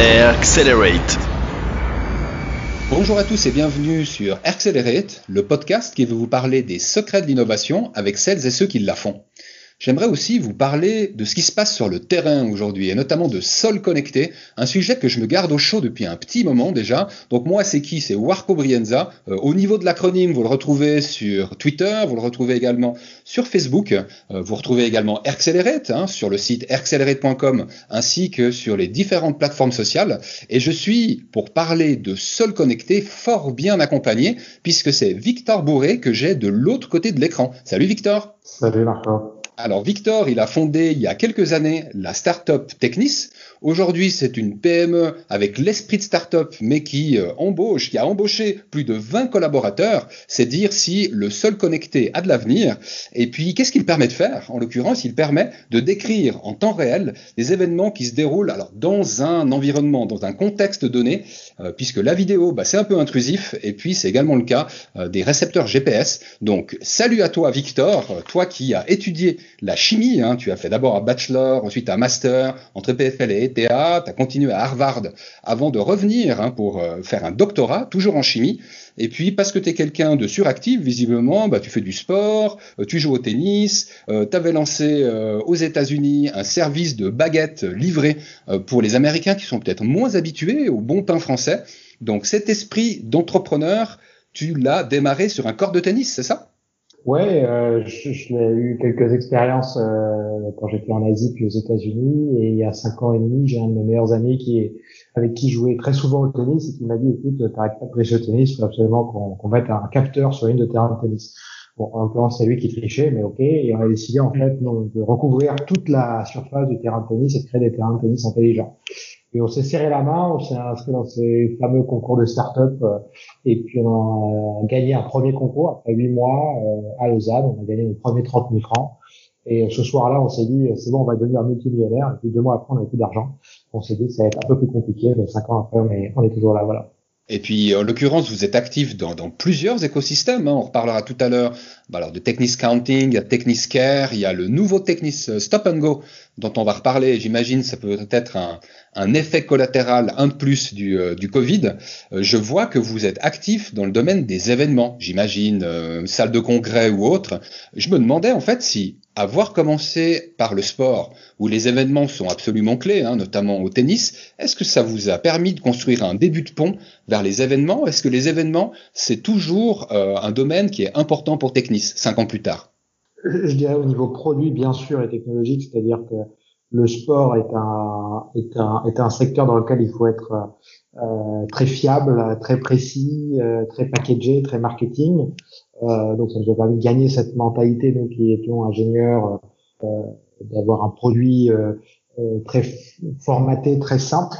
Accelerate. Bonjour à tous et bienvenue sur Accelerate, le podcast qui veut vous parler des secrets de l'innovation avec celles et ceux qui la font. J'aimerais aussi vous parler de ce qui se passe sur le terrain aujourd'hui et notamment de Sol Connecté, un sujet que je me garde au chaud depuis un petit moment déjà. Donc moi c'est qui? C'est Warco Brienza. Euh, au niveau de l'acronyme, vous le retrouvez sur Twitter, vous le retrouvez également sur Facebook, euh, vous retrouvez également Accelerate hein, sur le site accelerate.com ainsi que sur les différentes plateformes sociales. Et je suis pour parler de Sol Connecté fort bien accompagné puisque c'est Victor Bourré que j'ai de l'autre côté de l'écran. Salut Victor. Salut Marco. Alors Victor, il a fondé il y a quelques années la start-up Technis. Aujourd'hui, c'est une PME avec l'esprit de start-up, mais qui euh, embauche, qui a embauché plus de 20 collaborateurs. C'est dire si le seul connecté a de l'avenir. Et puis, qu'est-ce qu'il permet de faire? En l'occurrence, il permet de décrire en temps réel des événements qui se déroulent alors dans un environnement, dans un contexte donné, euh, puisque la vidéo, bah, c'est un peu intrusif, et puis c'est également le cas euh, des récepteurs GPS. Donc, salut à toi, Victor, toi qui as étudié la chimie. Hein, tu as fait d'abord un bachelor, ensuite un master entre PFL et ETH. Tu as continué à Harvard avant de revenir hein, pour euh, faire un doctorat, toujours en chimie. Et puis, parce que tu es quelqu'un de suractif, visiblement, bah, tu fais du sport, euh, tu joues au tennis, euh, tu avais lancé aux États-Unis un service de baguettes livré pour les Américains qui sont peut-être moins habitués au bon pain français. Donc cet esprit d'entrepreneur, tu l'as démarré sur un corps de tennis, c'est ça? Ouais, euh, je, je l'ai eu quelques expériences euh, quand j'étais en Asie puis aux États-Unis et il y a cinq ans et demi, j'ai un de mes meilleurs amis qui est avec qui je jouais très souvent au tennis et qui m'a dit écoute, t'arrêtes pas de tricher au tennis, il faut absolument qu'on qu mette un capteur sur une de terrain de tennis. Bon, en l'occurrence, c'est lui qui trichait, mais ok. Et on a décidé en fait de recouvrir toute la surface du terrain de tennis et de créer des terrains de tennis intelligents. Et on s'est serré la main, on s'est inscrit dans ces fameux concours de start-up, euh, et puis on a gagné un premier concours après huit mois euh, à Lausanne. On a gagné nos premiers 30 000 francs. Et ce soir-là, on s'est dit, c'est bon, on va devenir multimillionnaire. Et puis deux mois après, on n'avait plus d'argent. On s'est dit ça va être un peu plus compliqué, mais cinq ans après, on est, on est toujours là, voilà. Et puis, en l'occurrence, vous êtes actif dans, dans plusieurs écosystèmes. Hein. On reparlera tout à l'heure bah alors, de Technis Counting, il y a Technis Care, il y a le nouveau Technis euh, Stop and Go dont on va reparler. J'imagine ça peut être un, un, effet collatéral, un de plus du, euh, du Covid. Euh, je vois que vous êtes actif dans le domaine des événements, j'imagine, salle de congrès ou autre. Je me demandais en fait si avoir commencé par le sport, où les événements sont absolument clés, hein, notamment au tennis, est-ce que ça vous a permis de construire un début de pont vers les événements? Est-ce que les événements, c'est toujours euh, un domaine qui est important pour Technis, cinq ans plus tard? Je dirais au niveau produit, bien sûr, et technologique, c'est-à-dire que le sport est un, est un, est un secteur dans lequel il faut être euh, très fiable, très précis, euh, très packagé, très marketing. Euh, donc ça nous a permis de gagner cette mentalité, nous qui étions ingénieurs, euh, d'avoir un produit euh, très formaté, très simple.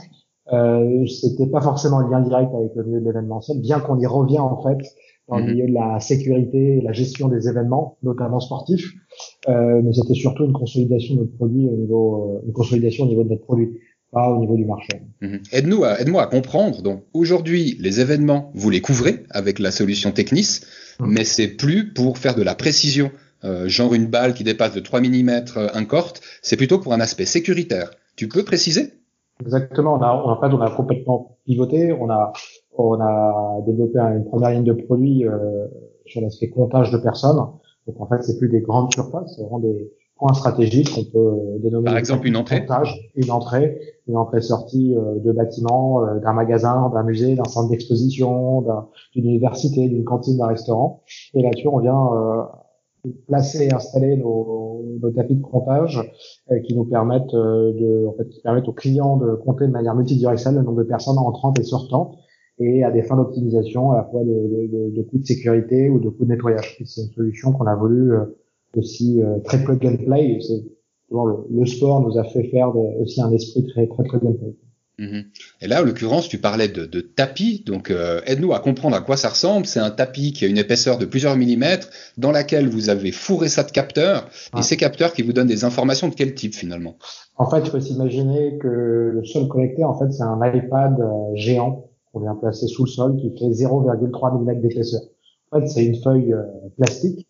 Euh, C'était pas forcément en lien direct avec le milieu de l'événementiel, bien qu'on y revient en fait dans le mhm. milieu de la sécurité et la gestion des événements, notamment sportifs. Euh, mais c'était surtout une consolidation de notre produit au niveau, une consolidation au niveau de notre produit pas au niveau du marché. Mhm. Aide-nous à, aide-moi à comprendre. Donc aujourd'hui, les événements, vous les couvrez avec la solution Technis, mhm. mais c'est plus pour faire de la précision, euh, genre une balle qui dépasse de 3 mm un corte, c'est plutôt pour un aspect sécuritaire. Tu peux préciser? Exactement. On a, en fait, on a complètement pivoté. On a, on a développé une première ligne de produits euh, sur l'aspect comptage de personnes. Donc en fait, c'est plus des grandes surfaces, c'est vraiment des, points stratégiques qu'on peut dénommer. Par exemple, une entrée. Une entrée, une entrée-sortie euh, de bâtiments, euh, d'un magasin, d'un musée, d'un centre d'exposition, d'une université, d'une cantine, d'un restaurant. Et là-dessus, on vient euh, placer et installer nos, nos, tapis de comptage qui nous permettent de, en fait, qui permettent aux clients de compter de manière multidirectionnelle le nombre de personnes entrant et sortant et à des fins d'optimisation à la fois de, de, de, coûts de sécurité ou de coûts de nettoyage. C'est une solution qu'on a voulu aussi euh, très plug and play. Le, le, sport nous a fait faire aussi un esprit très très plug and play. Mhm. Et là, en l'occurrence, tu parlais de, de tapis, donc euh, aide-nous à comprendre à quoi ça ressemble. C'est un tapis qui a une épaisseur de plusieurs millimètres, dans laquelle vous avez fourré ça de capteurs, et ces capteurs qui vous donnent des informations de quel type finalement? En fait, il faut s'imaginer que le sol connecté, en fait, c'est un iPad euh, géant qu'on vient placer sous le sol qui fait 0,3 mm d'épaisseur. En fait, c'est une feuille plastique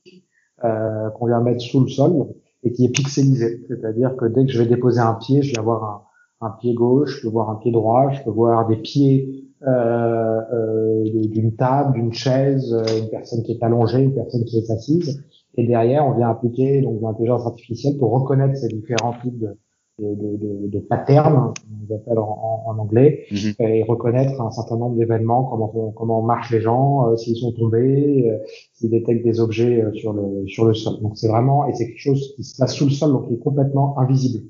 euh, qu'on vient mettre sous le sol et qui est pixelisé. C'est-à-dire que dès que je vais déposer un pied, je vais avoir un, un pied gauche, je peux voir un pied droit, je peux voir des pieds euh, euh, d'une table, d'une chaise, une personne qui est allongée, une personne qui est assise. Et derrière, on vient appliquer donc l'intelligence artificielle pour reconnaître ces différents types de, de, de, de patterns, on appelle en, en anglais, mhm. et reconnaître un certain nombre d'événements, comment comment marchent les gens, euh, s'ils sont tombés, euh, s'ils détectent des objets euh, sur le sur le sol. Donc c'est vraiment et c'est quelque chose qui se passe sous le sol, donc qui est complètement invisible.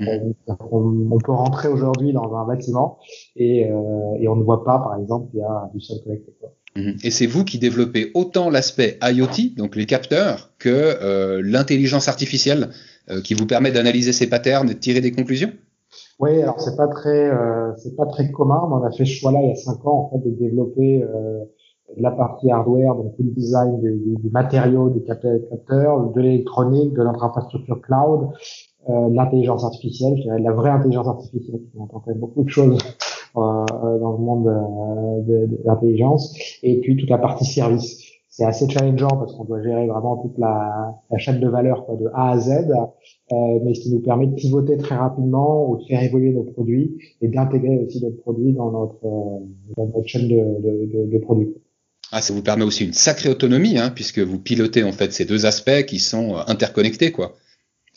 Mhm. On, peut rentrer aujourd'hui dans un bâtiment et, et on ne voit pas, par exemple, il y a du sol connecté. Mhm. Et c'est vous qui développez autant l'aspect IoT, donc les capteurs, que l'intelligence artificielle euh, qui vous permet d'analyser ces patterns et de tirer des conclusions? Oui, alors c'est pas très euh, c'est pas très commun, mais on a fait ce choix-là il y a cinq ans en fait de développer euh, la partie hardware, donc le design du, du, du matériau du capteur, de l'électronique, de notre infrastructure cloud, euh, l'intelligence artificielle, je dirais la vraie intelligence artificielle. On entend quand même beaucoup de choses euh, dans le monde de, de l'intelligence, et puis toute la partie service c'est assez challengeant parce qu'on doit gérer vraiment toute la, chaîne de valeur quoi, de A à Z, euh, mais ce qui nous permet de pivoter très rapidement ou de faire évoluer nos produits et d'intégrer aussi notre produits dans notre, euh, dans notre chaîne de, de, de, de, produits. Ah, ça vous permet aussi une sacrée autonomie, hein, puisque vous pilotez en fait ces deux aspects qui sont euh, interconnectés, quoi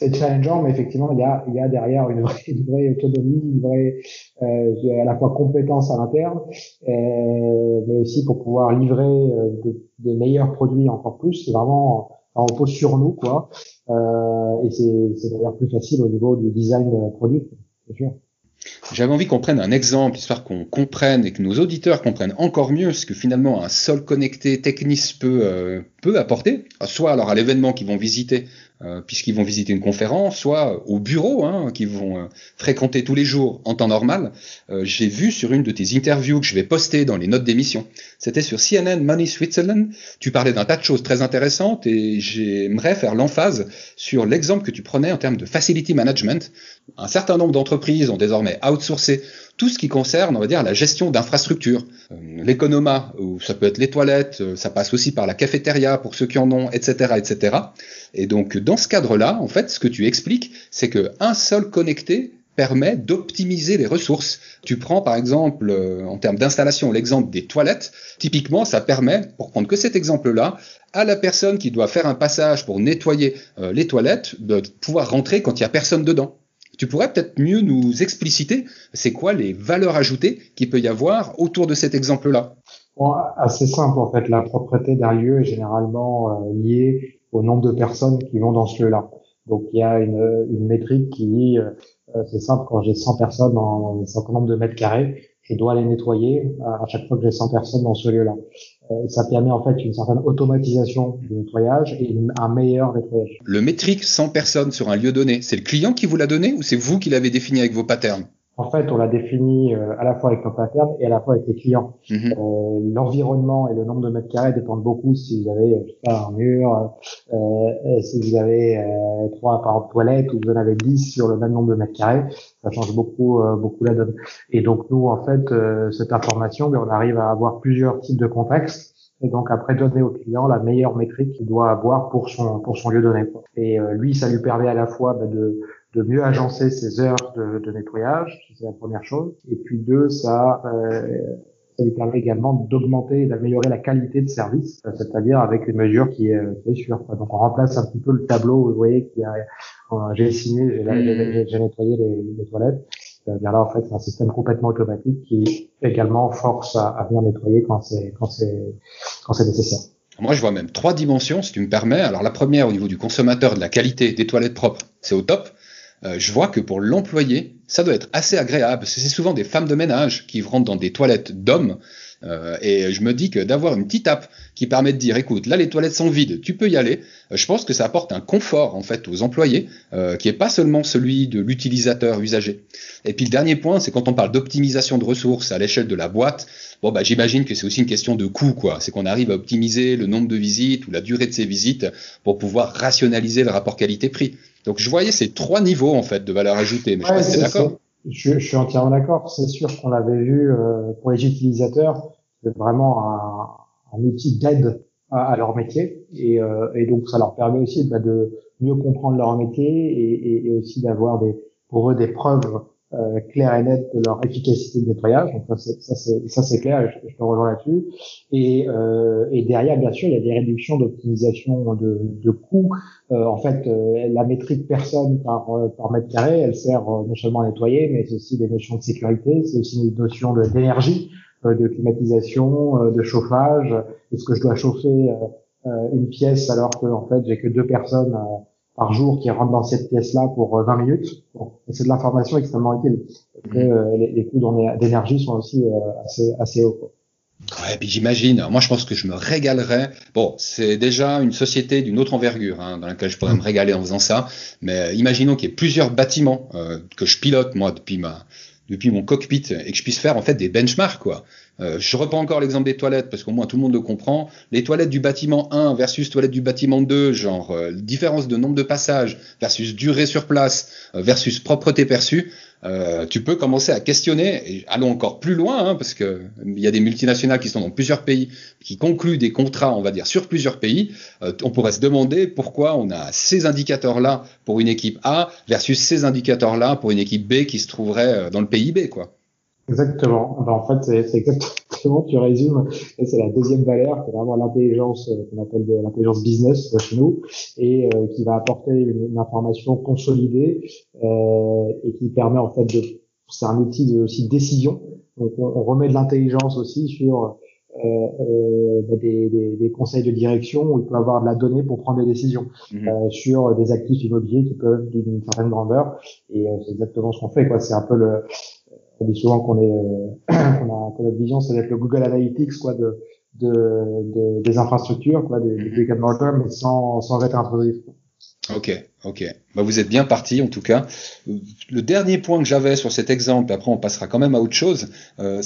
c'est challengeant, mais effectivement, il y a, derrière une vraie, autonomie, une vraie euh, à la fois compétence à l'interne, euh, mais aussi pour pouvoir livrer euh, des meilleurs produits encore plus. C'est vraiment, on repose sur nous, quoi. Et c'est d'ailleurs plus facile au niveau du design produit, c'est sûr. J'avais envie qu'on prenne un exemple, histoire qu'on comprenne et que nos auditeurs comprennent encore mieux ce que finalement un sol connecté Technis peut, euh, peut apporter, soit alors à l'événement qu'ils vont visiter, euh, puisqu'ils vont visiter une conférence, soit au bureau, hein, qu'ils vont euh, fréquenter tous les jours en temps normal. Euh, j'ai vu sur une de tes interviews que je vais poster dans les notes d'émission, c'était sur CNN Money Switzerland, tu parlais d'un tas de choses très intéressantes et j'aimerais faire l'emphase sur l'exemple que tu prenais en termes de facility management. Un certain nombre d'entreprises ont désormais outsourcé tout ce qui concerne, on va dire, la gestion d'infrastructures. Euh, l'économa, ou ça peut être les toilettes, euh, ça passe aussi par la cafétéria pour ceux qui en ont, etc., etc. Et donc, dans ce cadre-là, en fait, ce que tu expliques, c'est qu'un seul connecté permet d'optimiser les ressources. Tu prends par exemple euh, en termes d'installation l'exemple des toilettes. Typiquement, ça permet, pour prendre que cet exemple-là, à la personne qui doit faire un passage pour nettoyer les toilettes de pouvoir rentrer quand il y a personne dedans. Tu pourrais peut-être mieux nous expliciter c'est quoi les valeurs ajoutées qu'il peut y avoir autour de cet exemple-là bon, Assez simple en fait. La propreté d'un lieu est généralement euh, liée au nombre de personnes qui vont dans ce lieu-là. Donc il y a une, une métrique qui dit, euh, euh, c'est simple, quand j'ai 100 personnes dans un certain nombre de mètres carrés, je dois les nettoyer à chaque fois que j'ai 100 personnes dans ce lieu-là. Euh, ça permet en fait une certaine automatisation du nettoyage et un meilleur nettoyage. Le métrique 100 personnes sur un lieu donné, c'est le client qui vous l'a donné ou c'est vous qui l'avez défini avec vos patterns? En fait, on l'a défini euh, à la fois avec nos patterns et à la fois avec les clients. Mhm. Euh, L'environnement et le nombre de mètres carrés dépendent beaucoup si vous avez pas, un mur, euh, si vous avez trois appareils de toilette ou vous en avez dix sur le même nombre de mètres carrés. Ça change beaucoup, beaucoup la donne. Et donc nous, en fait, cette information, ben, on arrive à avoir plusieurs types de contextes et donc après donner au client la meilleure métrique qu'il doit avoir pour son pour son lieu donné. Et lui, ça lui permet à la fois ben, de de mieux agencer ses heures de, de nettoyage, c'est la première chose. Et puis deux, ça, euh, ça lui permet également d'augmenter et d'améliorer la qualité de service, c'est-à-dire avec une mesure qui est, est sûre. Donc on remplace un petit peu le tableau, vous voyez, qui a, j'ai signé, j'ai nettoyé les, les toilettes. Bien là, en fait, c'est un système complètement automatique qui également force à, à venir nettoyer quand c'est quand c'est quand c'est nécessaire. Moi, je vois même trois dimensions, si tu me permets. Alors, la première, au niveau du consommateur, de la qualité des toilettes propres, c'est au top. Euh, je vois que pour l'employé, ça doit être assez agréable, parce que c'est souvent des femmes de ménage qui rentrent dans des toilettes d'hommes, euh, et je me dis que d'avoir une petite app qui permet de dire, écoute, là les toilettes sont vides, tu peux y aller, euh, je pense que ça apporte un confort en fait aux employés, qui est pas seulement celui de l'utilisateur usager. Et puis le dernier point, c'est quand on parle d'optimisation de ressources à l'échelle de la boîte, bon bah j'imagine que c'est aussi une question de coût, quoi. C'est qu'on arrive à optimiser le nombre de visites ou la durée de ces visites pour pouvoir rationaliser le rapport qualité-prix. Donc je voyais ces trois niveaux en fait de valeur ajoutée. Mais je sais pas d'accord. Je, je, suis entièrement d'accord. C'est sûr qu'on l'avait vu euh, pour les utilisateurs, c'est vraiment un, un outil d'aide à, à, leur métier et, euh, et, donc ça leur permet aussi bah, de mieux comprendre leur métier et, et, et aussi d'avoir des pour eux des preuves euh, clair et net de leur efficacité de nettoyage. Donc ça c'est ça c'est clair, je, je te rejoins là-dessus. Et, euh, et derrière bien sûr il y a des réductions d'optimisation de, de coûts. Euh, en fait euh, la métrique personne par par mètre carré, elle sert non seulement à nettoyer, mais c'est aussi des notions de sécurité, c'est aussi des notions d'énergie, de, climatisation, de chauffage. Est-ce que je dois chauffer une pièce alors que en fait j'ai que deux personnes par jour qui rentrent dans cette pièce-là pour 20 euh, minutes. Bon, c'est de l'information extrêmement utile. Après, euh, les, les, coûts d'énergie sont aussi euh, assez, assez hauts. Quoi. Ouais, puis j'imagine. Moi, je pense que je me régalerais. Bon, c'est déjà une société d'une autre envergure hein, dans laquelle je pourrais me régaler en faisant ça. Mais imaginons qu'il y ait plusieurs bâtiments que je pilote moi depuis ma depuis mon cockpit et que je puisse faire en fait des benchmarks quoi. Euh, je reprends encore l'exemple des toilettes parce qu'au moins tout le monde le comprend. Les toilettes du bâtiment 1 versus toilettes du bâtiment 2, genre euh, différence de nombre de passages versus durée sur place euh, versus propreté perçue. Euh, tu peux commencer à questionner, et allons encore plus loin, hein, parce que il y a des multinationales qui sont dans plusieurs pays, qui concluent des contrats, on va dire, sur plusieurs pays. on pourrait se demander pourquoi on a ces indicateurs-là pour une équipe A versus ces indicateurs-là pour une équipe B qui se trouverait dans le pays B, quoi. Exactement. Ben, en fait, c'est exactement, tu résumes. C'est la deuxième valeur, qui est vraiment l'intelligence euh, qu'on appelle l'intelligence business chez nous, et euh, qui va apporter une, information consolidée euh, et qui permet en fait de, c'est un outil de aussi de décision. Donc, on, on remet de l'intelligence aussi sur euh, euh des, des, des, conseils de direction où il peut avoir de la donnée pour prendre des décisions mmh. euh, sur des actifs immobiliers qui peuvent d'une certaine grandeur. Et c'est exactement ce qu'on fait. quoi. C'est un peu le on dit souvent qu'on est, euh, qu'on a, que notre vision, c'est d'être le Google Analytics, quoi, de, de, de des infrastructures, quoi, des, des mm mais sans, sans être intrusif. Ok, ok. Bah vous êtes bien parti en tout cas. Le dernier point que j'avais sur cet exemple, après on passera quand même à autre chose. Euh,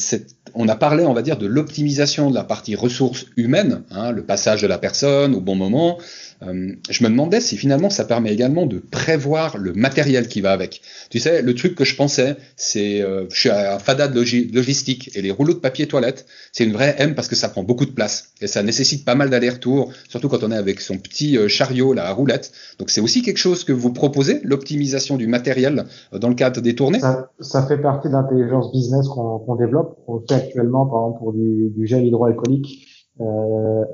on a parlé, on va dire, de l'optimisation de la partie ressources humaines, hein, le passage de la personne au bon moment, euh, je me demandais si finalement ça permet également de prévoir le matériel qui va avec. Tu sais, le truc que je pensais, c'est, euh, je suis à Fada de logistique et les rouleaux de papier toilette, c'est une vraie M parce que ça prend beaucoup de place et ça nécessite pas mal d'aller-retour, surtout quand on est avec son petit euh, chariot, la roulette. Donc c'est aussi quelque chose que vous proposez, l'optimisation du matériel dans le cadre des tournées? Ça, fait partie de l'intelligence business qu'on développe. On fait actuellement, par exemple, pour du gel hydroalcoolique euh,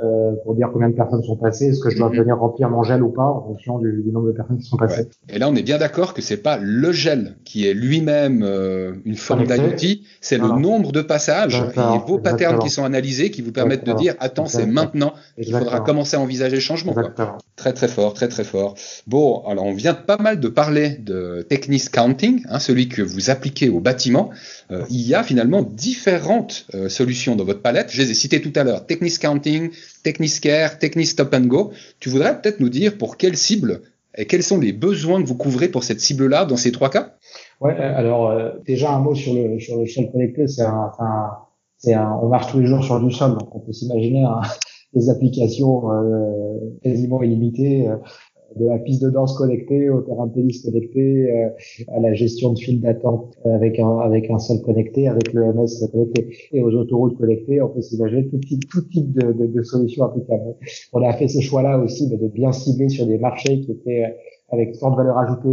euh, pour dire combien de personnes sont passées, est-ce que je dois mhm. venir remplir mon gel ou pas en fonction du, nombre de personnes qui sont passées. Et là, on est bien d'accord que c'est pas le gel qui est lui-même euh, une forme d'outil, c'est le nombre de passages et vos patterns qui sont analysés qui vous permettent de dire attends, c'est maintenant qu'il faudra commencer à envisager le changement. Très très fort, très très fort. Bon, alors on vient pas mal de parler de Technis Counting, hein, celui que vous appliquez au bâtiment. Euh, il y a finalement différentes solutions dans votre palette. Je les ai citées tout à l'heure. Technis Counting, Technis Care, Technis Stop and Go. Tu voudrais peut-être nous dire pour quelle cible et quels sont les besoins que vous couvrez pour cette cible-là dans ces trois cas? Ouais, euh, alors déjà un mot sur le sur le sol connecté, c'est un, c'est un, on marche tous les jours sur du sol, donc on peut s'imaginer des applications quasiment illimitées de la piste de danse connectée au terrain de tennis connecté, euh, à la gestion de files d'attente avec un avec un seul connecté, avec le MS connecté et aux autoroutes connectées, on peut s'imaginer tout type tout type de, de, de, solutions applicables. On a fait ce choix-là aussi de bien cibler sur des marchés qui étaient avec forte valeur ajoutée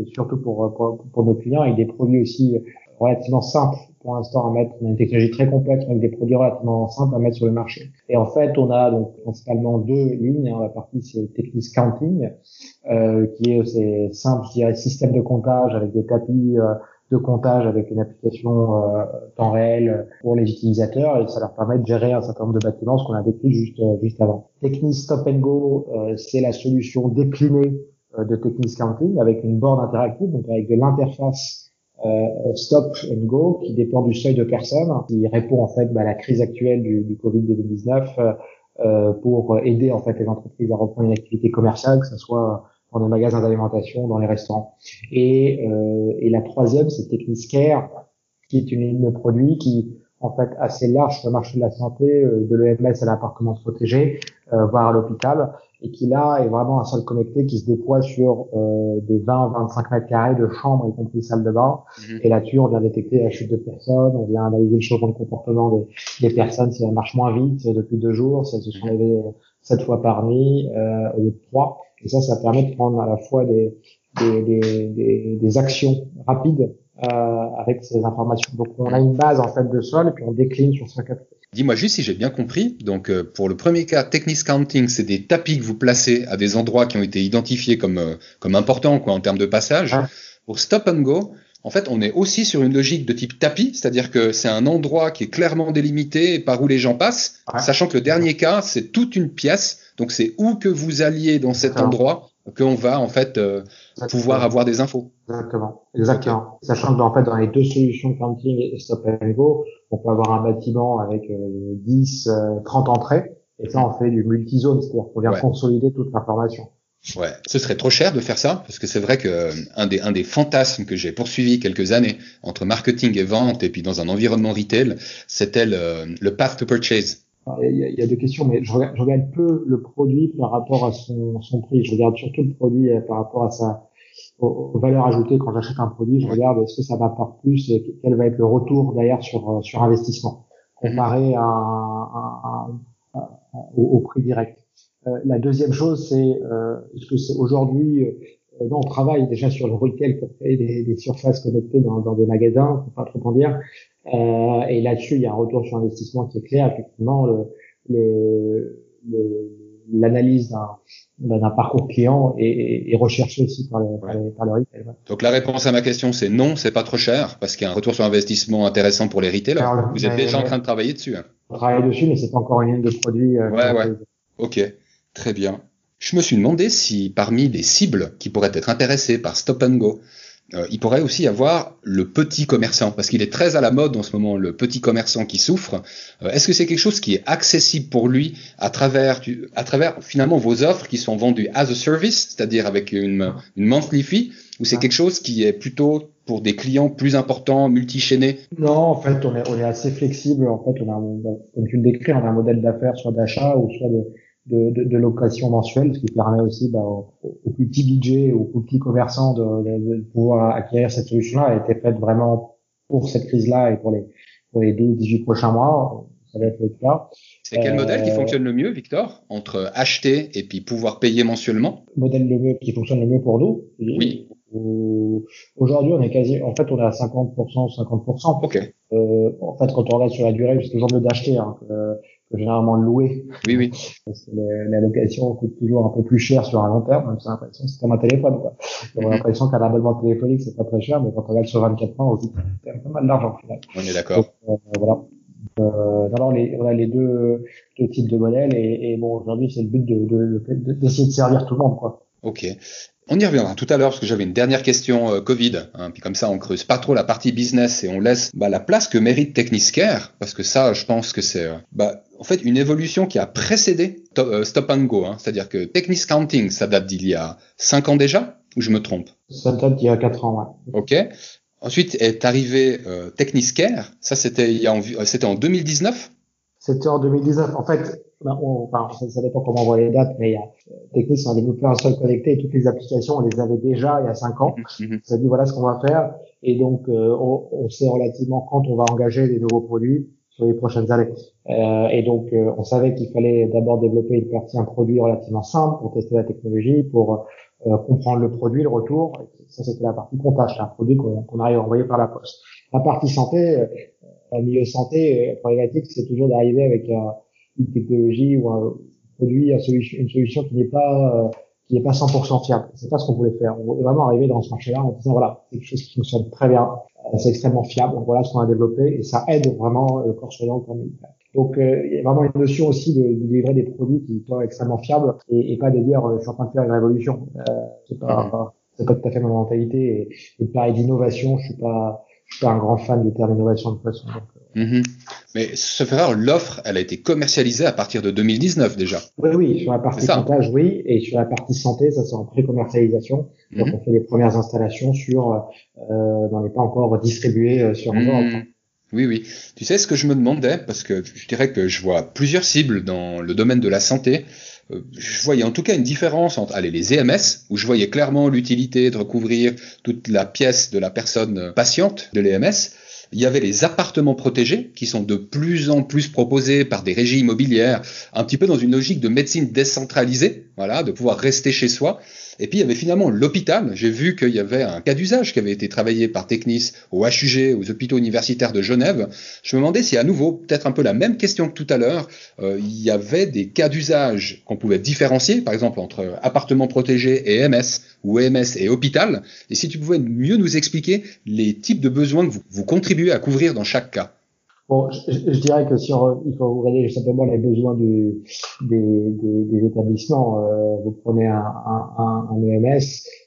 et, surtout pour, pour, pour nos clients et des produits aussi relativement simples pour l'instant à mettre. On a une technologie très complexe avec des produits relativement simples à mettre sur le marché. Et en fait, on a donc principalement deux lignes. Hein. La partie c'est Technis Counting, euh, qui est c'est simple, je dirais, système de comptage avec des tapis euh, de comptage avec une application euh, temps réel pour les utilisateurs et ça leur permet de gérer un certain nombre de bâtiments, ce qu'on a décrit juste euh, juste avant. Technis Stop and Go, euh, c'est la solution déclinée de Technis Counting avec une board interactive, donc avec de l'interface euh, Stop and Go qui dépend du seuil de personnes, qui répond en fait bah, à la crise actuelle du, du Covid-19 euh, euh, pour aider en fait les entreprises à reprendre une activité commerciale, que ce soit dans les magasins d'alimentation, dans les restaurants. Et, euh, et la troisième, c'est Techniscare, qui est une ligne de produits qui en fait assez large sur le marché de la santé, de l'EMS à l'appartement protégé, voire à l'hôpital, et qui là est vraiment un sol connecté qui se déploie sur euh, des 20-25 mètres carrés de chambres, y compris salle de bain. Mhm. Et là-dessus, on vient détecter la chute de personnes, on vient analyser le changement de comportement des, des, personnes si elles marchent moins vite depuis deux jours, si elles se sont mhm. levées sept fois par nuit euh, au lieu de trois. Et ça, ça permet de prendre à la fois des, des, des, des, des actions rapides euh, avec ces informations. Donc on a une base en fait de sol et puis on décline sur cas. Dis-moi juste si j'ai bien compris. Donc euh, pour le premier cas, Technics Counting, c'est des tapis que vous placez à des endroits qui ont été identifiés comme euh, comme importants quoi en termes de passage. Pour Stop and Go, en fait, on est aussi sur une logique de type tapis, c'est-à-dire que c'est un endroit qui est clairement délimité par où les gens passent, sachant que le dernier cas, c'est toute une pièce, donc c'est où que vous alliez dans cet endroit qu'on va en fait euh, pouvoir avoir des infos. Exactement, exactement. Sachant que en fait dans les deux solutions counting et stop and go, on peut avoir un bâtiment avec 10, euh, 30 euh, entrées, et ça on fait du multi-zone, c'est-à-dire qu'on vient consolider toute l'information. Ouais, ce serait trop cher de faire ça parce que c'est vrai que un des un des fantasmes que j'ai poursuivi quelques années entre marketing et vente et puis dans un environnement retail, c'était le, le path to purchase. Il y, a, il y, a, deux questions, mais je regarde, je regarde, peu le produit par rapport à son, son prix. Je regarde surtout le produit euh, par rapport à sa aux, valeurs ajoutées quand j'achète un produit. Je regarde est-ce que ça m'apporte plus et quel va être le retour d'ailleurs sur euh, sur investissement comparé à, à, à, au, prix direct. Euh, la deuxième chose, c'est euh, que c'est aujourd'hui euh, on travaille déjà sur le retail pour créer des, des surfaces connectées dans, dans, des magasins, pour pas trop en dire. Euh, et là-dessus, il y a un retour sur investissement qui est clair. Effectivement, le, l'analyse le, d'un parcours client est, est, recherchée aussi par, le, par, le retail. Donc la réponse à ma question, c'est non, c'est pas trop cher parce qu'il y a un retour sur investissement intéressant pour les retailers. Vous êtes déjà en train de travailler dessus. Hein. On travaille dessus, mais c'est pas encore une ligne de produits. ouais, ouais. Ok. Très bien. Je me suis demandé si parmi les cibles qui pourraient être intéressées par Stop and Go, euh, il pourrait aussi avoir le petit commerçant, parce qu'il est très à la mode en ce moment, le petit commerçant qui souffre. Euh, est-ce que c'est quelque chose qui est accessible pour lui à travers, à travers finalement vos offres qui sont vendues as a service, c'est-à-dire avec une, une monthly fee, ou c'est quelque chose qui est plutôt pour des clients plus importants, multi-chaînés? Non, en fait, on est, on est assez flexible. En fait, on a, comme tu le décris, on a un modèle d'affaires soit d'achat ou soit de, de, de, de, location mensuelle, ce qui permet aussi bah, aux, plus petits budgets, aux plus petits commerçants de, de pouvoir acquérir cette solution-là, a été faite vraiment pour cette crise-là et pour les, pour les 12-18 prochains mois. Ça va être le cas. C'est quel modèle qui euh, fonctionne le mieux, Victor, entre acheter et puis pouvoir payer mensuellement? Modèle le mieux qui fonctionne le mieux pour nous. Oui. Aujourd'hui, on est quasi, en fait, on est à 50%, 50%. Ok. Euh, en fait, quand on regarde sur la durée, c'est toujours mieux d'acheter. Hein, généralement louer. Oui, oui. Parce que la location coûte toujours un peu plus cher sur un long terme, même si l'impression c'est comme un téléphone, quoi. On a mhm. l'impression qu'un abonnement téléphonique, c'est pas très cher, mais quand on regarde sur 24 ans, on se dit c'est pas mal d'argent, final. On est d'accord. Euh, voilà. Euh, alors les, on a les deux, deux types de modèles et, et bon aujourd'hui c'est le but de, de, d'essayer de, de servir tout le monde quoi. Ok. On y reviendra tout à l'heure parce que j'avais une dernière question euh, Covid. Hein, puis comme ça, on creuse pas trop la partie business et on laisse bah, la place que mérite Techniscare parce que ça, je pense que c'est euh, bah, en fait une évolution qui a précédé euh, Stop and Go. Hein, C'est-à-dire que Technis Counting, ça date d'il y a 5 ans déjà ou je me trompe? Ça date d'il y a 4 ans. Ouais. Ok. Ensuite est arrivé euh, Techniscare. Ça c'était il y a c'était en 2019. C'était en 2019. En fait, on, enfin, ça, dépend comment on voit les dates, mais il y a, Technis a développé un seul connecté et toutes les applications, on les avait déjà il y a cinq ans. Mm Ça dit voilà ce qu'on va faire. Et donc, euh, on, on, sait relativement quand on va engager des nouveaux produits sur les prochaines années. Euh, et donc, euh, on savait qu'il fallait d'abord développer une partie, un produit relativement simple pour tester la technologie, pour euh, comprendre le produit, le retour. Ça, c'était la partie comptage, un produit qu'on arrive à envoyer par la poste. La partie santé, au milieu santé, problématique, c'est toujours d'arriver avec une technologie ou un produit, une solution, qui n'est pas euh, qui n'est pas 100% fiable. C'est pas ce qu'on voulait faire. On voulait vraiment arriver dans ce marché-là en disant voilà, quelque chose qui fonctionne très bien, euh, c'est extrêmement fiable. Voilà ce qu'on a développé et ça aide vraiment le corps soignant, corps médical. Donc euh, il y a vraiment une notion aussi de, de, livrer des produits qui soient extrêmement fiables et, et pas de dire je suis en train de faire une révolution. Euh, c'est pas c'est pas tout à fait ma mentalité et, et pareil d'innovation, je suis pas je suis pas un grand fan du terme innovation de toute façon. Donc, Mhm. Mais ce faire l'offre, elle a été commercialisée à partir de 2019 déjà. Oui, oui, sur la partie comptage, oui, et sur la partie santé, ça c'est en pré-commercialisation. Donc mhm. on fait les premières installations sur, euh, on n'est pas encore distribué euh, sur mmh. Oui, oui. Tu sais ce que je me demandais, parce que je dirais que je vois plusieurs cibles dans le domaine de la santé. Euh, je voyais en tout cas une différence entre allez, les EMS, où je voyais clairement l'utilité de recouvrir toute la pièce de la personne patiente de l'EMS, Il y avait les appartements protégés qui sont de plus en plus proposés par des régies immobilières, un petit peu dans une logique de médecine décentralisée, voilà, de pouvoir rester chez soi. Et puis il y avait finalement l'hôpital. J'ai vu qu'il y avait un cas d'usage qui avait été travaillé par Technis au HUG, aux hôpitaux universitaires de Genève. Je me demandais si à nouveau, peut-être un peu la même question que tout à l'heure, euh, il y avait des cas d'usage qu'on pouvait différencier, par exemple entre appartement protégé et MS ou EMS et hôpital. Et si tu pouvais mieux nous expliquer les types de besoins que vous, vous contribuez à couvrir dans chaque cas. Bon, je, je, dirais que si on, il faut regarder simplement les besoins du, des, des, des, établissements, euh, vous prenez un, un, un, EMS,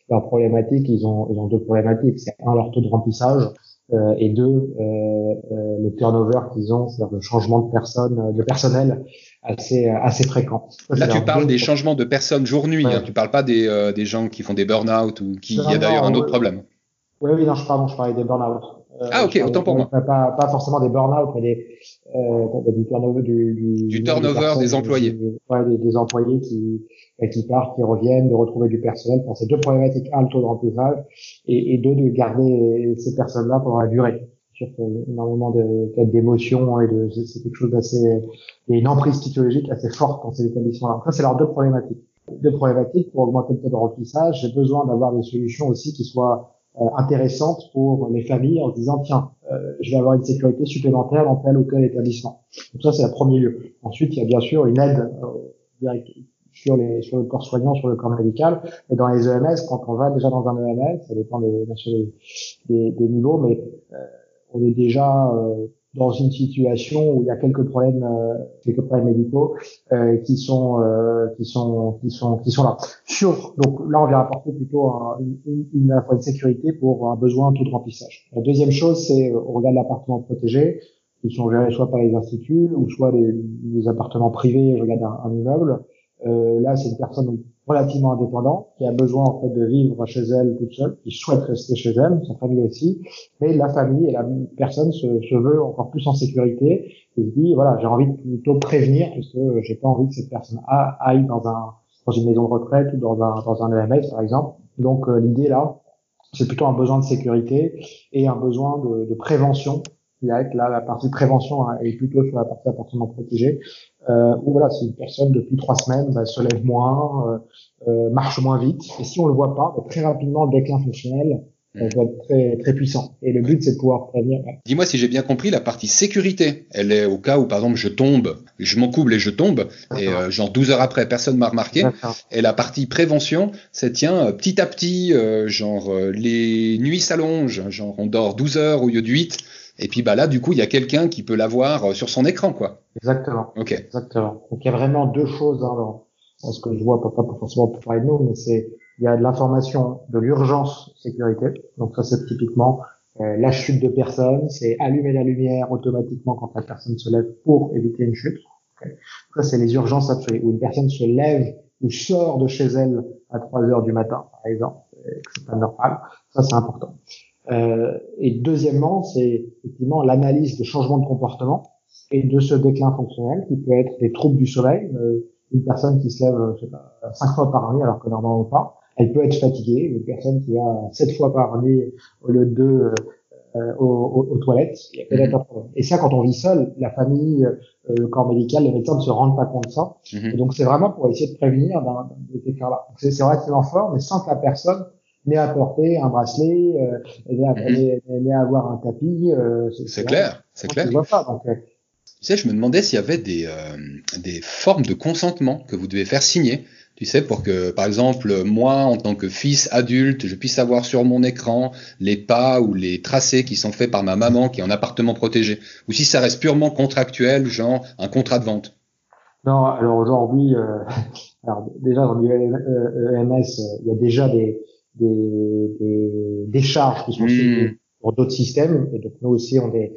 leur problématique, ils ont, ils ont deux problématiques. C'est un, leur taux de remplissage, euh, et deux, euh, euh le turnover qu'ils ont, c'est-à-dire le changement de personnes, de personnel assez, assez fréquent. Là, tu parles des changements de personnes jour-nuit, hein, tu parles pas des, euh, des gens qui font des burn-out ou qui, il y a d'ailleurs un autre problème. Oui, oui, non, je, pardon, je parlais des burn-out. Euh, ah ok, autant pour moi. Pas, pas forcément des burn-out, mais des, euh, du turnover, du, du, du turnover des, employés. ouais, des, des, employés qui, bah, qui partent, qui reviennent, de retrouver du personnel. Enfin, c'est deux problématiques. Un, le taux de remplissage, et, et deux, de garder ces personnes-là pendant la durée. Sur énormément de d'émotions et de c'est quelque chose d'assez il une emprise psychologique assez forte dans ces établissements-là. C'est leurs deux problématiques. Deux problématiques pour augmenter le taux de remplissage. J'ai besoin d'avoir des solutions aussi qui soient euh, intéressante pour les familles en disant tiens, euh, je vais avoir une sécurité supplémentaire dans tel ou tel établissement. Donc ça, c'est le premier lieu. Ensuite, il y a bien sûr une aide euh, sur, les, sur le corps soignant, sur le corps médical. Et dans les EMS, quand on va déjà dans un EMS, ça dépend des, des, des, niveaux, mais on est déjà dans une situation où il y a quelques problèmes, euh, quelques problèmes médicaux euh, qui sont euh, qui sont qui sont qui sont là. Sur donc là on vient apporter plutôt une, une, une, sécurité pour un besoin taux de remplissage. La deuxième chose c'est on regarde l'appartement protégé qui sont gérés soit par les instituts ou soit les, appartements privés. Je regarde un immeuble. Euh, là c'est une personne relativement indépendant, qui a besoin en fait de vivre chez elle toute seule, qui souhaite rester chez elle, sa famille aussi, mais la famille et la personne se, se veut encore plus en sécurité. Et se dit voilà j'ai envie de plutôt prévenir parce que j'ai pas envie que cette personne aille dans un dans une maison de retraite ou dans un dans un EMS par exemple. Donc euh, l'idée là c'est plutôt un besoin de sécurité et un besoin de, de prévention. Là la partie prévention hein, est plutôt sur la partie appartement protégé euh, où voilà, si une personne depuis trois semaines bah, se lève moins, euh, euh, marche moins vite, et si on le voit pas, bah, très rapidement le déclin fonctionnel euh, va être très très puissant. Et le but c'est de pouvoir prévenir. Dis-moi si j'ai bien compris, la partie sécurité, elle est au cas où par exemple je tombe, je m'encouble et je tombe, et euh, genre 12 heures après personne m'a remarqué. Et la partie prévention, c'est tiens petit à petit, genre les nuits s'allongent, genre on dort 12 heures au lieu de 8 et puis bah là, du coup, il y a quelqu'un qui peut l'avoir euh, sur son écran, quoi. Exactement. Ok. Exactement. Donc il y a vraiment deux choses hein, dans, ce que je vois, pas, pas forcément pour parler de nous, mais c'est il y a de l'information de l'urgence sécurité. Donc ça, c'est typiquement euh, la chute de personne, c'est allumer la lumière automatiquement quand la personne se lève pour éviter une chute. Ça, c'est les urgences absolues. Où une personne se lève ou sort de chez elle à 3 heures du matin, par exemple, c'est pas normal. Ça, c'est important. Euh, et deuxièmement, c'est effectivement l'analyse de changement de comportement et de ce déclin fonctionnel qui peut être des troubles du sommeil. Euh, une personne qui se lève je sais pas, cinq fois par nuit alors que normalement pas, elle peut être fatiguée. Une personne qui va sept fois par nuit au lieu de deux euh, aux, aux, toilettes, il y a peut-être un problème. Et ça, quand on vit seul, la famille, euh, le corps médical, les médecins ne se rendent pas compte de ça. Mhm. Et donc c'est vraiment pour essayer de prévenir dans, de ces cas-là. C'est relativement fort, mais sans que la personne n'est à porter un bracelet, euh, n'est à, avoir un tapis. Euh, c'est clair, c'est clair. Euh, tu sais, je me demandais s'il y avait des, euh, des formes de consentement que vous devez faire signer. Tu sais, pour que, par exemple, moi, en tant que fils adulte, je puisse avoir sur mon écran les pas ou les tracés qui sont faits par ma maman qui est en appartement protégé. Ou si ça reste purement contractuel, genre un contrat de vente. Non, alors aujourd'hui, euh, alors déjà dans l'EMS, il y a déjà des, des, des, des charges qui sont mmh. pour d'autres systèmes. Et donc nous aussi, on est,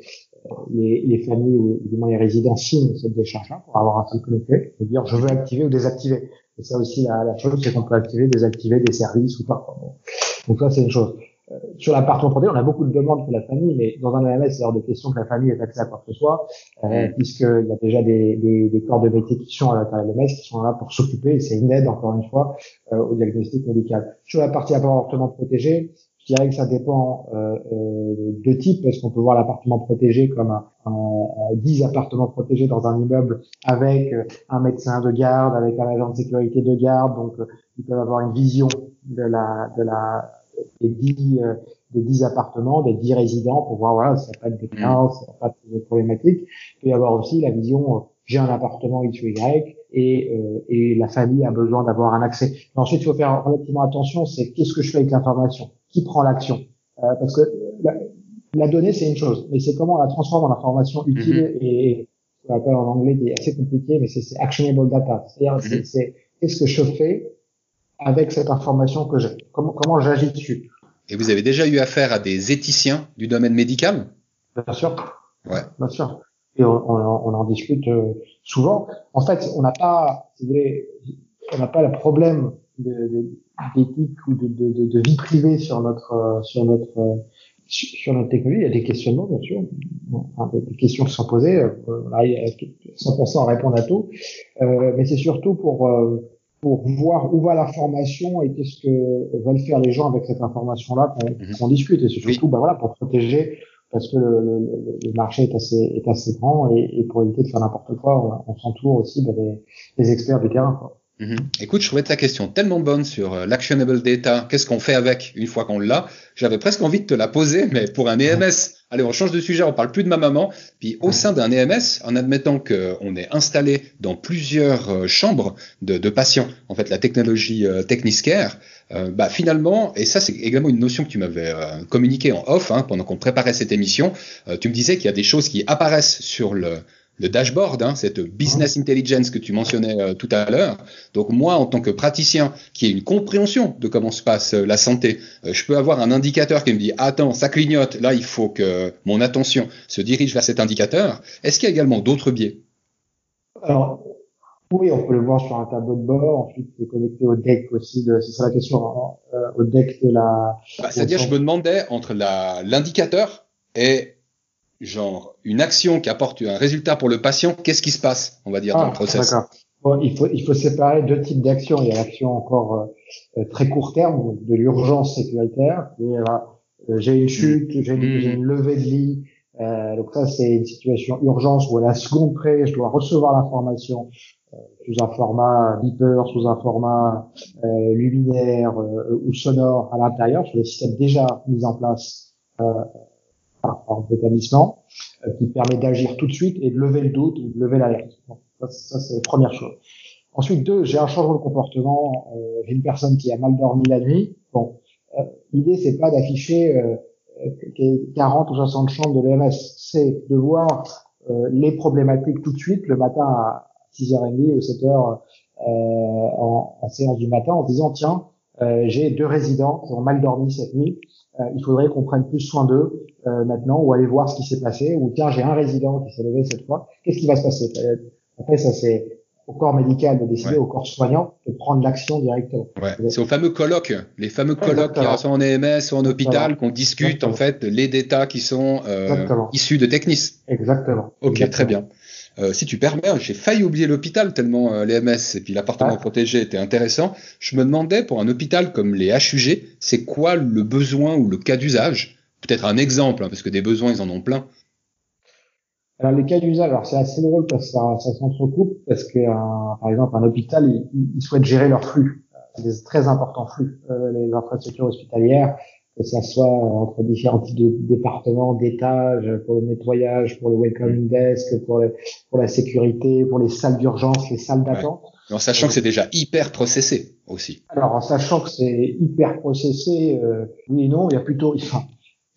euh, les, les familles ou du moins les résidents signent cette décharge-là pour avoir un seul connecté, pour dire je veux activer ou désactiver. Et ça aussi, la, la chose, c'est qu'on peut activer, désactiver des services ou pas. Donc ça, c'est une chose. Euh, sur l'appartement protégé, on a beaucoup de demandes pour la famille, mais dans un AMS, c'est hors de question que la famille ait accès à quoi que ce soit, euh, puisqu'il y a déjà des, des, des, corps de métier qui sont à l'intérieur de l'AMS, qui sont là pour s'occuper, et c'est une aide, encore une fois, euh, au diagnostic médical. Sur la partie appartement protégé, je Je dirais que ça dépend euh, euh, de type, parce qu'on peut voir l'appartement protégé comme un, un, 10 appartements protégés dans un immeuble avec euh, un médecin de garde, avec un agent de sécurité de garde. Donc, ils peuvent avoir une vision de la, de la, des 10, des 10 appartements, des 10 résidents pour voir, voilà, ça n'a pas de déclin, ça n'a pas de problématique. Il peut y avoir aussi la vision, j'ai un appartement X ou Y, et, euh, et la famille a besoin d'avoir un accès. ensuite, il faut faire relativement attention, c'est qu'est-ce que je fais avec l'information? Qui prend l'action? Euh, Parce que la, donnée, c'est une chose, mais c'est comment on la transforme en information utile mm-hmm. et, ce qu'on appelle en anglais des assez compliqué, mais c'est actionable data. C'est-à-dire, mm-hmm. c'est qu'est-ce que je fais avec cette information que j'ai Comment, comment j'agis dessus Et vous avez déjà eu affaire à des éthiciens du domaine médical? Bien sûr. Ouais. Bien sûr et on, on, en discute euh, souvent. En fait, on n'a pas, si vous voulez, on n'a pas le problème d'éthique ou de, de, de, vie privée sur notre euh, sur notre sur notre technologie. Il y a des questionnements, bien sûr, des questions qui sont posées. Euh, a 100% à répondre à tout, euh, mais c'est surtout pour pour voir où va l'information et qu'est-ce que veulent faire les gens avec cette information-là qu'on mhm. discute. Et c'est surtout, bah voilà, pour protéger parce que le, le, le, marché est assez, est assez grand et, et pour éviter de faire n'importe quoi, on, s'entoure aussi bah, des, des, experts du terrain. Quoi. Mhm. Écoute, je trouvais ta question tellement bonne sur euh, l'actionable data. Qu'est-ce qu'on fait avec une fois qu'on l'a? J'avais presque envie de te la poser, mais pour un EMS, allez, on change de sujet, on parle plus de ma maman. Puis au sein d'un EMS, en admettant qu'on est installé dans plusieurs euh, chambres de, de, patients, en fait, la technologie euh, Techniscare, euh, bah finalement, et ça c'est également une notion que tu m'avais communiquée en off hein, pendant qu'on préparait cette émission, tu me disais qu'il y a des choses qui apparaissent sur le, le dashboard, hein, cette business intelligence que tu mentionnais tout à l'heure. Donc moi, en tant que praticien qui ai une compréhension de comment se passe la santé, je peux avoir un indicateur qui me dit attends, ça clignote, là il faut que mon attention se dirige vers cet indicateur. Est-ce qu'il y a également d'autres biais? Alors oui, on peut le voir sur un tableau de bord. Ensuite, c'est connecté au deck aussi. C'est ça la question, hein, euh, au deck de la. Bah, C'est-à-dire, je me demandais entre l'indicateur et genre une action qui apporte un résultat pour le patient, qu'est-ce qui se passe, on va dire, dans le ah, process? Bon, il faut il faut séparer deux types d'actions. Il y a l'action encore euh, très court terme, de l'urgence sécuritaire. Euh, j'ai une chute, j'ai une, une, levée de lit. Euh, donc ça, c'est une situation urgence où à la seconde près, je dois recevoir l'information sous un format beeper, sous un format euh, luminaire euh, ou sonore à l'intérieur, sur les systèmes déjà mis en place euh, par, par l'établissement, euh, qui permet d'agir tout de suite et de lever le doute ou de lever l'alerte. ça, ça c'est la première chose. Ensuite, deux, j'ai un changement de comportement. Euh, j'ai une personne qui a mal dormi la nuit. Bon, l'idée c'est pas d'afficher 40 ou 60 chambres de l'EMS, c'est de voir les problématiques tout de suite le matin à, 6h30 ou 7h euh, en, en, séance du matin en disant tiens, euh, j'ai deux résidents qui ont mal dormi cette nuit, euh, il faudrait qu'on prenne plus soin d'eux maintenant ou aller voir ce qui s'est passé, ou tiens, j'ai un résident qui s'est levé cette fois, qu'est-ce qui va se passer Après, ça c'est au corps médical de décider, au corps soignant de prendre l'action directement. Ouais. C'est au fameux colloque, les fameux colloques qui sont en EMS ou en hôpital, qu'on discute en fait les détas qui sont euh, issus de Technis. Exactement. Ok, très bien. Euh, si tu permets, j'ai failli oublier l'hôpital tellement euh, les MS et puis l'appartement ah. protégé était intéressant. Je me demandais pour un hôpital comme les HUG, c'est quoi le besoin ou le cas d'usage? Peut-être un exemple, hein, parce que des besoins, ils en ont plein. Alors les cas d'usage, alors c'est assez drôle parce que ça, ça s'entrecoupe parce que par exemple un hôpital, ils il souhaitent gérer leur flux, des très importants flux, euh, les infrastructures hospitalières que ça soit entre différents types de départements, d'étages, pour le nettoyage, pour le welcoming desk, pour, pour la sécurité, pour les salles d'urgence, les salles d'attente. En sachant que c'est déjà hyper processé aussi. Alors en sachant que c'est hyper processé, euh, oui et non, il y a plutôt, enfin,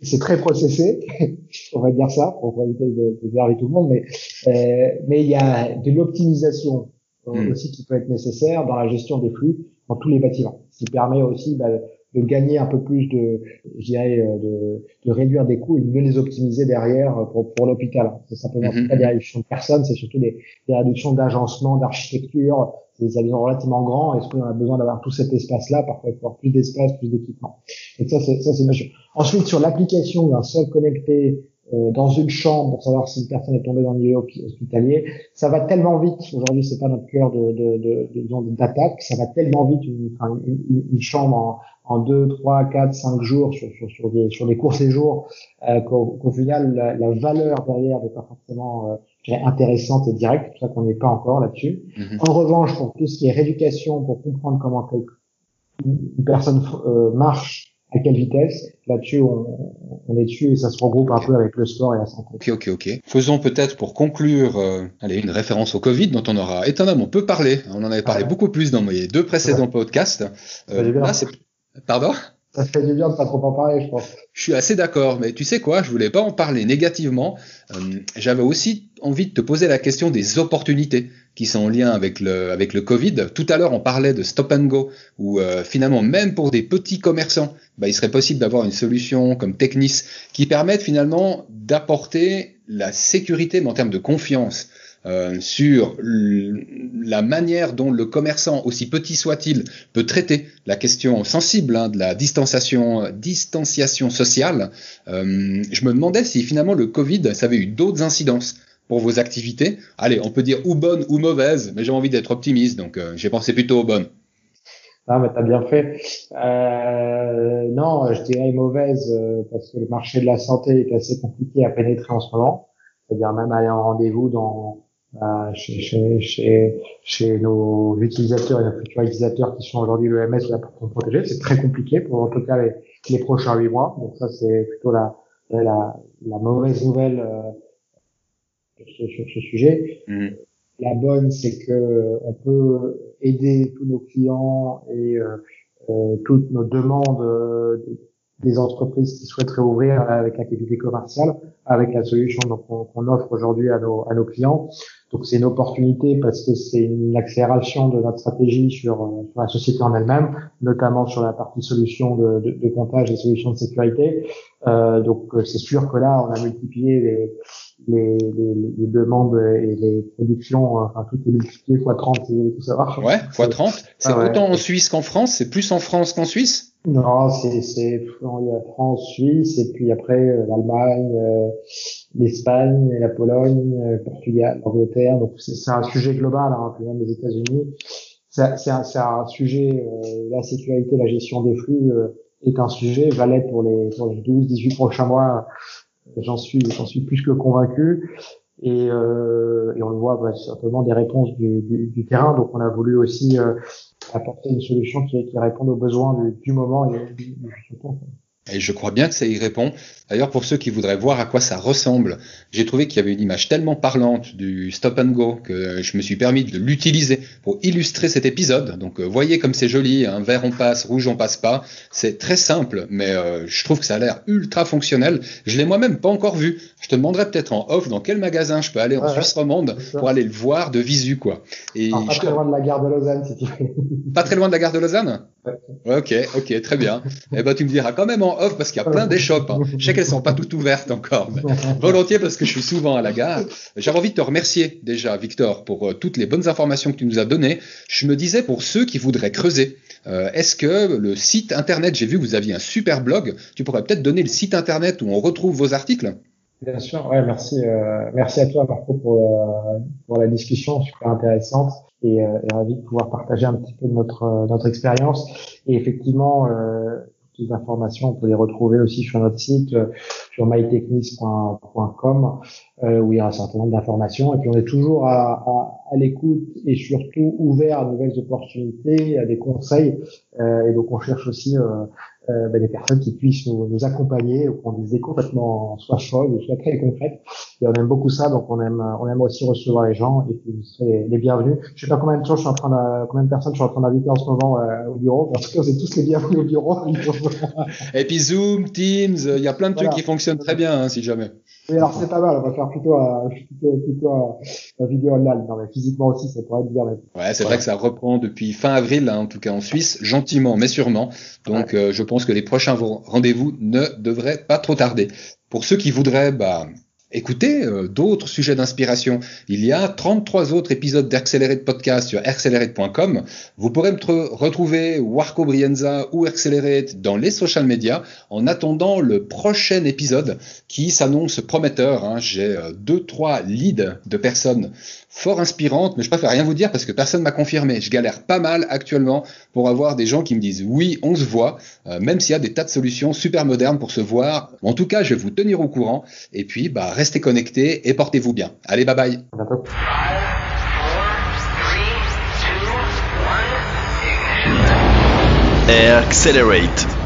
c'est très processé, on va dire ça, pour éviter de, de tout le monde, mais euh, mais il y a de l'optimisation hmm. aussi qui peut être nécessaire dans la gestion des flux dans tous les bâtiments, ce qui permet aussi bah, de gagner un peu plus de, je dirais, euh, de, de réduire des coûts et de mieux les optimiser derrière euh, pour, pour l'hôpital. C'est simplement mm-hmm. pas des réductions de personnes, c'est surtout des, des réductions d'agencement, d'architecture. C'est des habitants relativement grands. Est-ce qu'on a besoin d'avoir tout cet espace-là Parfois, il faut avoir plus d'espace, plus d'équipement? Et ça, c'est ça, c'est Ensuite, sur l'application d'un sol connecté euh, dans une chambre pour savoir si une personne est tombée dans le milieu hospitalier. Ça va tellement vite. Aujourd'hui, c'est pas notre cœur de, de, de, d'attaque. Ça va tellement vite une, une, une chambre en, en deux, trois, quatre, cinq jours sur, sur, sur, des, sur des courts séjours, euh, qu'au final, la, la, valeur derrière n'est pas forcément euh, intéressante et directe, c'est pour ça qu'on n'est pas encore là-dessus. Mm-hmm. En revanche, pour tout ce qui est rééducation, pour comprendre comment une personne euh, marche, à quelle vitesse. Là-dessus, on, on, est dessus et ça se regroupe un peu avec le sport et la santé. Ok, ok, ok. Faisons peut-être pour conclure, euh, allez, une référence au Covid dont on aura étonnamment peu parlé. On en avait parlé beaucoup plus dans mes deux précédents podcasts. Euh, là, c'est Pardon? Ça fait du bien de pas trop en parler, je pense. Je suis assez d'accord, mais tu sais quoi, je voulais pas en parler négativement. Euh, J'avais aussi envie de te poser la question des opportunités qui sont en lien avec le, avec le Covid. Tout à l'heure, on parlait de stop and go, où euh, finalement, même pour des petits commerçants, bah, il serait possible d'avoir une solution comme Technis qui permette finalement d'apporter la sécurité, mais en termes de confiance. Euh, sur la manière dont le commerçant, aussi petit soit-il, peut traiter la question sensible hein, de la distanciation, distanciation sociale, euh, je me demandais si finalement le Covid, ça avait eu d'autres incidences pour vos activités. Allez, on peut dire ou bonnes ou mauvaises, mais j'ai envie d'être optimiste, donc euh, j'ai pensé plutôt aux bonnes. Ah, mais t'as bien fait. Euh, non, je dirais mauvaise parce que le marché de la santé est assez compliqué à pénétrer en ce moment. C'est-à-dire même aller en rendez-vous dans chez, chez, chez, chez, nos utilisateurs et nos futurs utilisateurs qui sont aujourd'hui l'EMS ou la personne protégée. C'est très compliqué pour en tout cas les, les prochains huit mois. Donc ça, c'est plutôt la, la, la, mauvaise nouvelle euh, sur, sur, ce sujet. Mmh. La bonne, c'est que on peut aider tous nos clients et euh, euh toutes nos demandes euh, des entreprises qui souhaiteraient ouvrir avec l'activité commerciale, avec la solution qu'on offre aujourd'hui à nos, à nos clients. Donc c'est une opportunité parce que c'est une accélération de notre stratégie sur, euh, la société en elle-même, notamment sur la partie solution de comptage et solutions de sécurité. Euh, donc euh, c'est sûr que là, on a multiplié les, les, les, les demandes et les productions, euh, enfin tout est multiplié x 30 si vous voulez tout savoir. Ouais, x 30. C'est ah autant en Suisse qu'en France, c'est plus en France qu'en Suisse? Non, c'est c'est il y a France, Suisse et puis après l'Allemagne, euh, l'Espagne, la Pologne, le Portugal, l'Angleterre. Donc c'est un sujet global, hein, puis même les États-Unis. C'est un, un, sujet, euh, la sécurité, la gestion des flux euh, est un sujet, valait pour les, pour les 12, 18 prochains mois. J'en suis, j'en suis plus que convaincu. Et, euh, et on le voit bah, certainement des réponses du, du, du, terrain. Donc on a voulu aussi apporter une solution qui, qui réponde aux besoins du, du moment. Et je crois bien que ça y répond. D'ailleurs, pour ceux qui voudraient voir à quoi ça ressemble, j'ai trouvé qu'il y avait une image tellement parlante du stop and go que je me suis permis de l'utiliser pour illustrer cet épisode. Donc, euh, voyez comme c'est joli, hein, vert on passe, rouge on passe pas. C'est très simple, mais euh, je trouve que ça a l'air ultra fonctionnel. Je l'ai moi-même pas encore vu. Je te demanderai peut-être en off dans quel magasin je peux aller en Suisse romande pour aller le voir de visu, quoi. Et pas très loin de la gare de Lausanne, si tu veux. Pas très loin de la gare de Lausanne? Ok, ok, très bien. eh ben, tu me diras quand même en off parce qu'il y a plein d'échoppes. Hein. Je sais qu'elles sont pas toutes ouvertes encore. volontiers parce que je suis souvent à la gare. J'avais envie de te remercier déjà, Victor, pour euh, toutes les bonnes informations que tu nous as données. Je me disais pour ceux qui voudraient creuser, euh, est-ce que le site internet, j'ai vu que vous aviez un super blog, tu pourrais peut-être donner le site internet où on retrouve vos articles? Bien sûr, ouais, merci, euh, merci à toi Marco pour, pour la discussion super intéressante et, euh, et ravi de pouvoir partager un petit peu notre notre expérience. Et effectivement, euh, toutes les informations, on peut les retrouver aussi sur notre site, euh, sur mytechnis.com, euh, où il y a un certain nombre d'informations. Et puis on est toujours à, à, à l'écoute et surtout ouvert à de nouvelles opportunités, à des conseils. Euh, et donc on cherche aussi euh, euh, ben, des personnes qui puissent nous, nous accompagner, ou ont des idées complètement soit folles, soit très concrètes. Et on aime beaucoup ça, donc on aime, on aime aussi recevoir les gens et puis vous serez les, bienvenus. Je sais pas combien de gens je suis en train de, combien de personnes je suis en train d'inviter en ce moment euh, au bureau, parce que vous êtes tous les bienvenus au bureau. et puis Zoom, Teams, il y a plein de trucs qui fonctionnent très bien, hein, si jamais. Oui, alors c'est pas mal, on va faire plutôt, euh, plutôt, plutôt euh, vidéo online. Non, mais physiquement aussi, ça pourrait être bien. Ouais, c'est vrai que ça reprend depuis fin avril, hein, en tout cas en Suisse, gentiment, mais sûrement. Donc, je pense que les prochains rendez-vous ne devraient pas trop tarder. Pour ceux qui voudraient bah, écouter euh, d'autres sujets d'inspiration. Il y a 33 autres épisodes d'Accelerate Podcast sur accelerate.com. Vous pourrez me retrouver Warco Brienza ou Accelerate dans les social media en attendant le prochain épisode qui s'annonce prometteur. Hein. J'ai euh, deux, trois leads de personnes fort inspirantes, mais je préfère rien vous dire parce que personne m'a confirmé. Je galère pas mal actuellement pour avoir des gens qui me disent oui, on se voit, euh, même s'il y a des tas de solutions super modernes pour se voir. En tout cas, je vais vous tenir au courant. Et puis, bah, restez connectés et portez-vous bien. Allez, bye bye. Accelerate